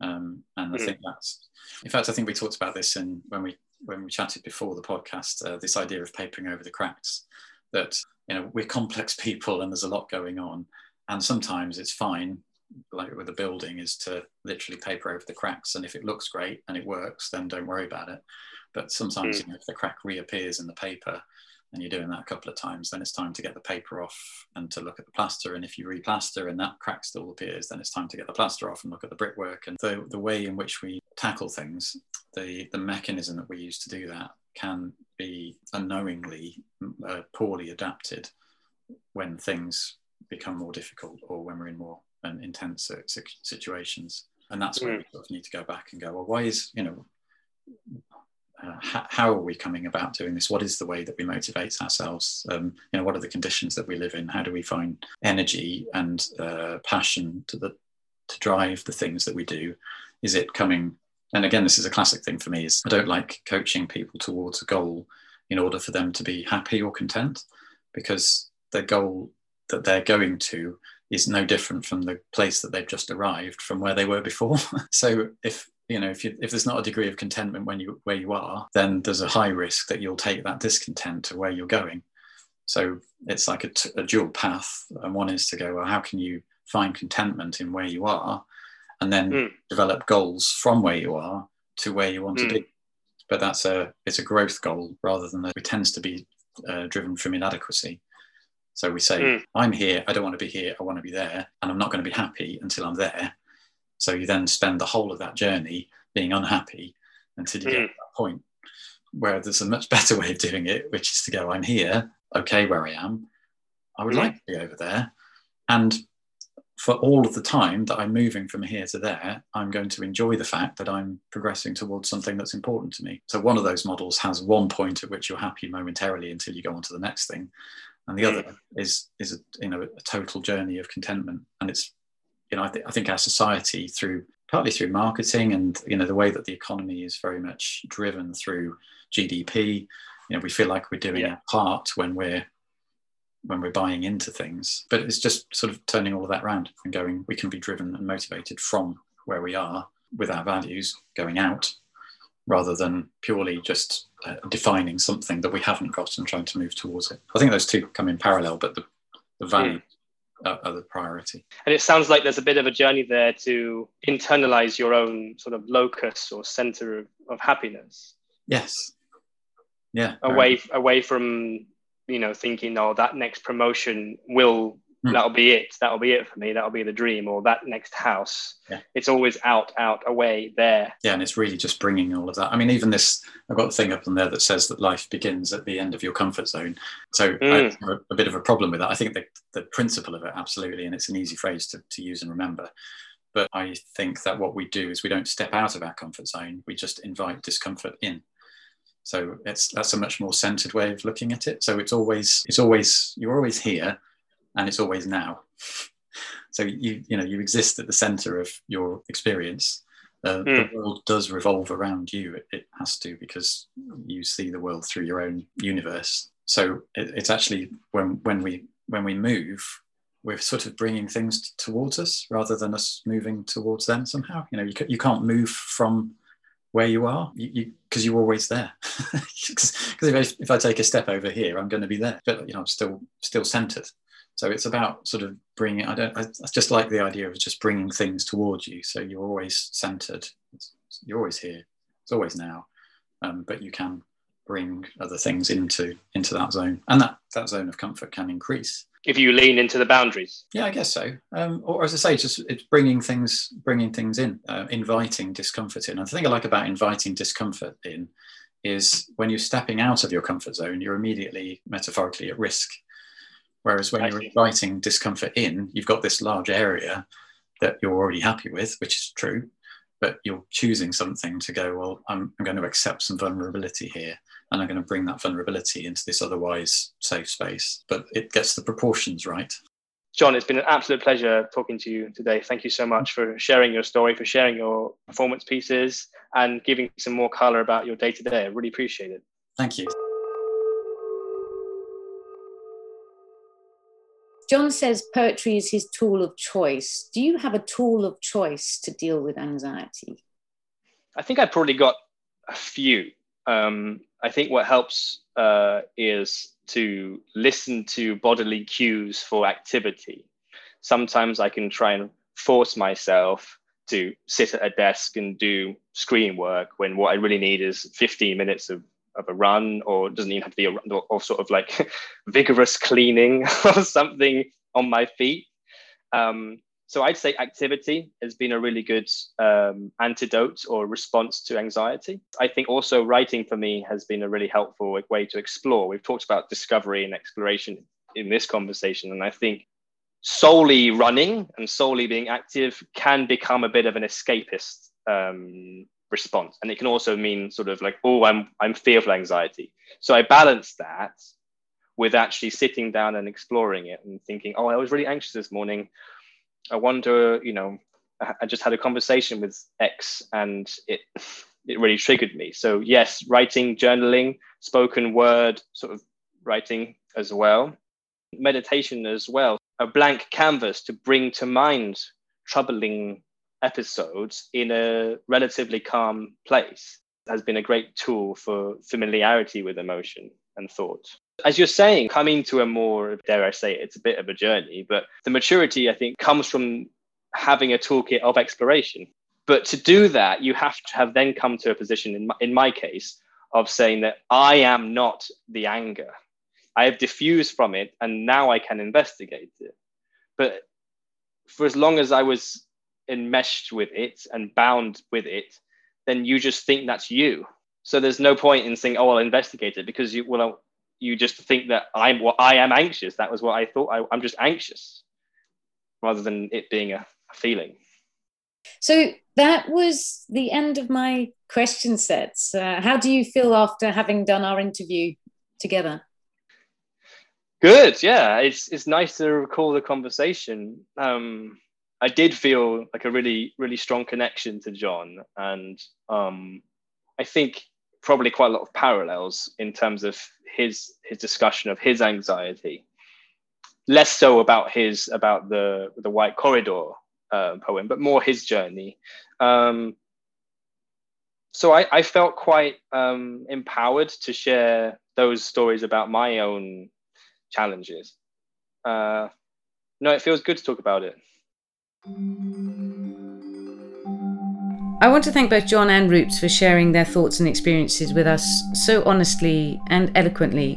Um, and I mm. think that's, in fact, I think we talked about this in when we when we chatted before the podcast. Uh, this idea of papering over the cracks, that you know we're complex people and there's a lot going on and sometimes it's fine like with a building is to literally paper over the cracks and if it looks great and it works then don't worry about it but sometimes mm. you know, if the crack reappears in the paper and you're doing that a couple of times then it's time to get the paper off and to look at the plaster and if you replaster and that crack still appears then it's time to get the plaster off and look at the brickwork and the, the way in which we tackle things the the mechanism that we use to do that can be unknowingly uh, poorly adapted when things become more difficult or when we're in more um, intense situations. And that's where mm. we sort of need to go back and go, well, why is, you know, uh, how, are we coming about doing this? What is the way that we motivate ourselves? Um, you know, what are the conditions that we live in? How do we find energy and uh, passion to the to drive the things that we do? Is it coming? And again, this is a classic thing for me. Is I don't like coaching people towards a goal in order for them to be happy or content, because the goal that they're going to is no different from the place that they've just arrived from where they were before. so if you know if you if there's not a degree of contentment when you where you are, then there's a high risk that you'll take that discontent to where you're going. So it's like a, t- a dual path, and one is to go, well, how can you find contentment in where you are, and then mm. develop goals from where you are to where you want mm. to be. But that's a it's a growth goal rather than a, it tends to be uh, driven from inadequacy. So we say, mm. I'm here, I don't want to be here, I want to be there, and I'm not going to be happy until I'm there. So you then spend the whole of that journey being unhappy until you mm. get hmm. to that point. Where there's a much better way of doing it, which is to go, I'm here, okay, where I am. I would mm. like to be over there. And for all of the time that I'm moving from here to there, I'm going to enjoy the fact that I'm progressing towards something that's important to me. So one of those models has one point at which you're happy momentarily until you go on to the next thing and the other is is a, you know a total journey of contentment and it's you know I, th- I think our society through partly through marketing and you know the way that the economy is very much driven through gdp you know we feel like we're doing yeah. our part when we're when we're buying into things but it's just sort of turning all of that around and going we can be driven and motivated from where we are with our values going out rather than purely just uh, defining something that we haven't got and trying to move towards it. I think those two come in parallel, but the, the value mm. Are, the priority. And it sounds like there's a bit of a journey there to internalize your own sort of locus or center of, of happiness. Yes. Yeah. Away away from you know thinking, oh, that next promotion will Mm. That'll be it. That'll be it for me. That'll be the dream or that next house. Yeah. It's always out, out, away, there. Yeah, and it's really just bringing all of that. I mean, even this, I've got a thing up on there that says that life begins at the end of your comfort zone. So mm. I have a, a, bit of a problem with that. I think the, the principle of it, absolutely, and it's an easy phrase to, to use and remember. But I think that what we do is we don't step out of our comfort zone, we just invite discomfort in. So it's that's a much more centered way of looking at it. So it's always it's always you're always here and it's always now. so you you know you exist at the center of your experience. Uh, mm. The hmm. world does revolve around you. It, it, has to because you see the world through your own universe. So it, it's actually when when we when we move, we're sort of bringing things t- towards us rather than us moving towards them somehow. You know, you, c- you can't move from where you are you because you, are always there because if, I, if I take a step over here i'm going to be there but you know i'm still still centered so it's about sort of bringing. I don't. I, just like the idea of just bringing things towards you. So you're always centered. You're always here. It's always now. Um, but you can bring other things into into that zone, and that that zone of comfort can increase if you lean into the boundaries. Yeah, I guess so. Um, or as I say, just it's bringing things bringing things in, uh, inviting discomfort in. And the thing I like about inviting discomfort in is when you're stepping out of your comfort zone, you're immediately metaphorically at risk. Whereas when I you're see. inviting discomfort in, you've got this large area that you're already happy with, which is true, but you're choosing something to go, well, I'm, I'm going to accept some vulnerability here and I'm going to bring that vulnerability into this otherwise safe space. But it gets the proportions right. John, it's been an absolute pleasure talking to you today. Thank you so much for sharing your story, for sharing your performance pieces, and giving some more color about your day to day. I really appreciate it. Thank you. John says poetry is his tool of choice. Do you have a tool of choice to deal with anxiety? I think I've probably got a few. Um, I think what helps uh, is to listen to bodily cues for activity. Sometimes I can try and force myself to sit at a desk and do screen work when what I really need is 15 minutes of of a run or it doesn't even have to be a run or sort of like vigorous cleaning or something on my feet. Um, so I'd say activity has been a really good um, antidote or response to anxiety. I think also writing for me has been a really helpful way to explore. We've talked about discovery and exploration in this conversation, and I think solely running and solely being active can become a bit of an escapist um, response. And it can also mean sort of like oh i'm i'm fearful anxiety. So i balance that with actually sitting down and exploring it and thinking oh i was really anxious this morning. I wonder you know i just had a conversation with x and it it really triggered me. So yes writing journaling spoken word sort of writing as well. Meditation as well. A blank canvas to bring to mind troubling episodes in a relatively calm place has been a great tool for familiarity with emotion and thought. As you're saying, coming to a more, dare I say, it's a bit of a journey, but the maturity, I think, comes from having a toolkit of exploration. But to do that, you have to have then come to a position, in my, in my case, of saying that I am not the anger. I have diffused from it and now I can investigate it. But for as long as I was enmeshed with it and bound with it, then you just think that's you. So there's no point in saying, "Oh, I'll investigate it," because you well, you just think that I'm what well, I am anxious. That was what I thought. I, am just anxious, rather than it being a, a feeling. So that was the end of my question sets. Uh, how do you feel after having done our interview together? Good. Yeah, it's it's nice to recall the conversation. Um, I did feel like a really, really strong connection to John. And um, I think probably quite a lot of parallels in terms of his his discussion of his anxiety. Less so about his about the the White Corridor uh, poem, but more his journey. Um, so I, I, felt quite um, empowered to share those stories about my own challenges. Uh, no, it feels good to talk about it. I want to thank both John and Roots for sharing their thoughts and experiences with us so honestly and eloquently.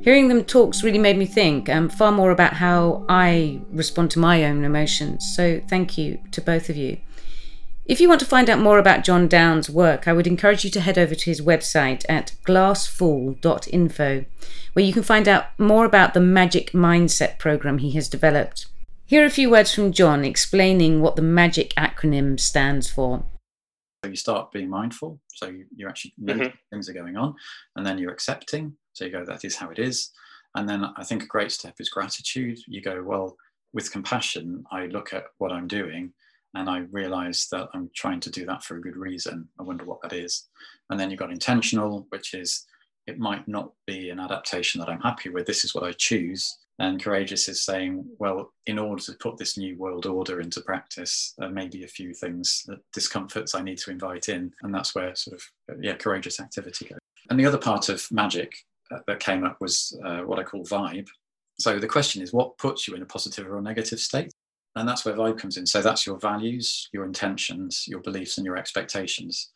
Hearing them talks really made me think um, far more about how I respond to my own emotions. So, thank you to both of you. If you want to find out more about John Down's work, I would encourage you to head over to his website at glassfall.info, where you can find out more about the Magic Mindset program he has developed. Here are a few words from John explaining what the MAGIC acronym stands for. So you start being mindful, so you, you actually know mm-hmm. things are going on, and then you're accepting. So you go, that is how it is. And then I think a great step is gratitude. You go, well, with compassion, I look at what I'm doing and I realize that I'm trying to do that for a good reason. I wonder what that is. And then you've got intentional, which is it might not be an adaptation that I'm happy with. This is what I choose. And courageous is saying, well, in order to put this new world order into practice, there may be a few things, that discomforts I need to invite in. And that's where sort of, yeah, courageous activity goes. And the other part of magic uh, that came up was uh, what I call vibe. So the question is, what puts you in a positive or negative state? And that's where vibe comes in. So that's your values, your intentions, your beliefs, and your expectations.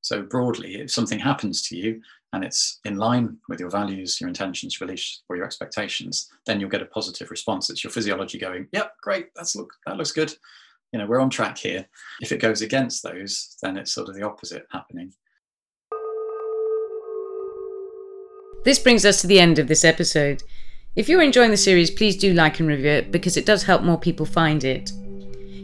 So, broadly, if something happens to you and it's in line with your values, your intentions, your beliefs, or your expectations, then you'll get a positive response. It's your physiology going, "Yep, great, that's look that looks good." You know, we're on track here. If it goes against those, then it's sort of the opposite happening. This brings us to the end of this episode. If you're enjoying the series, please do like and review it because it does help more people find it.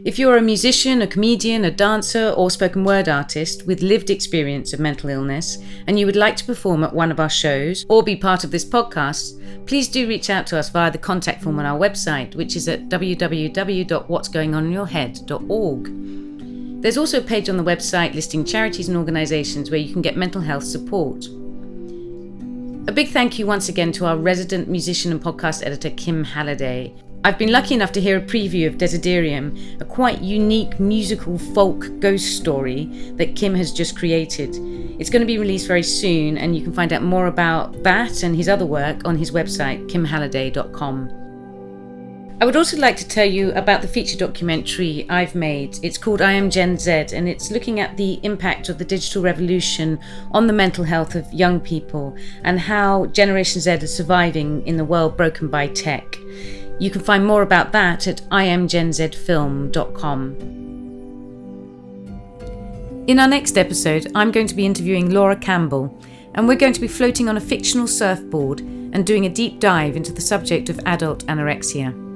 If you're a musician, a comedian, a dancer, or spoken word artist with lived experience of mental illness and you would like to perform at one of our shows or be part of this podcast, please do reach out to us via the contact form on our website, which is at www.what'sgoingoninyourhead.org. There's also a page on the website listing charities and organisations where you can get mental health support. A big thank you once again to our resident musician and podcast editor, Kim Halliday. I've been lucky enough to hear a preview of Desiderium, a quite unique musical folk ghost story that Kim has just created. It's going to be released very soon, and you can find out more about that and his other work on his website, kimhalliday.com. I would also like to tell you about the feature documentary I've made. It's called I Am Gen Z, and it's looking at the impact of the digital revolution on the mental health of young people and how Generation Z is surviving in the world broken by tech. You can find more about that at imgenzfilm.com. In our next episode, I'm going to be interviewing Laura Campbell, and we're going to be floating on a fictional surfboard and doing a deep dive into the subject of adult anorexia.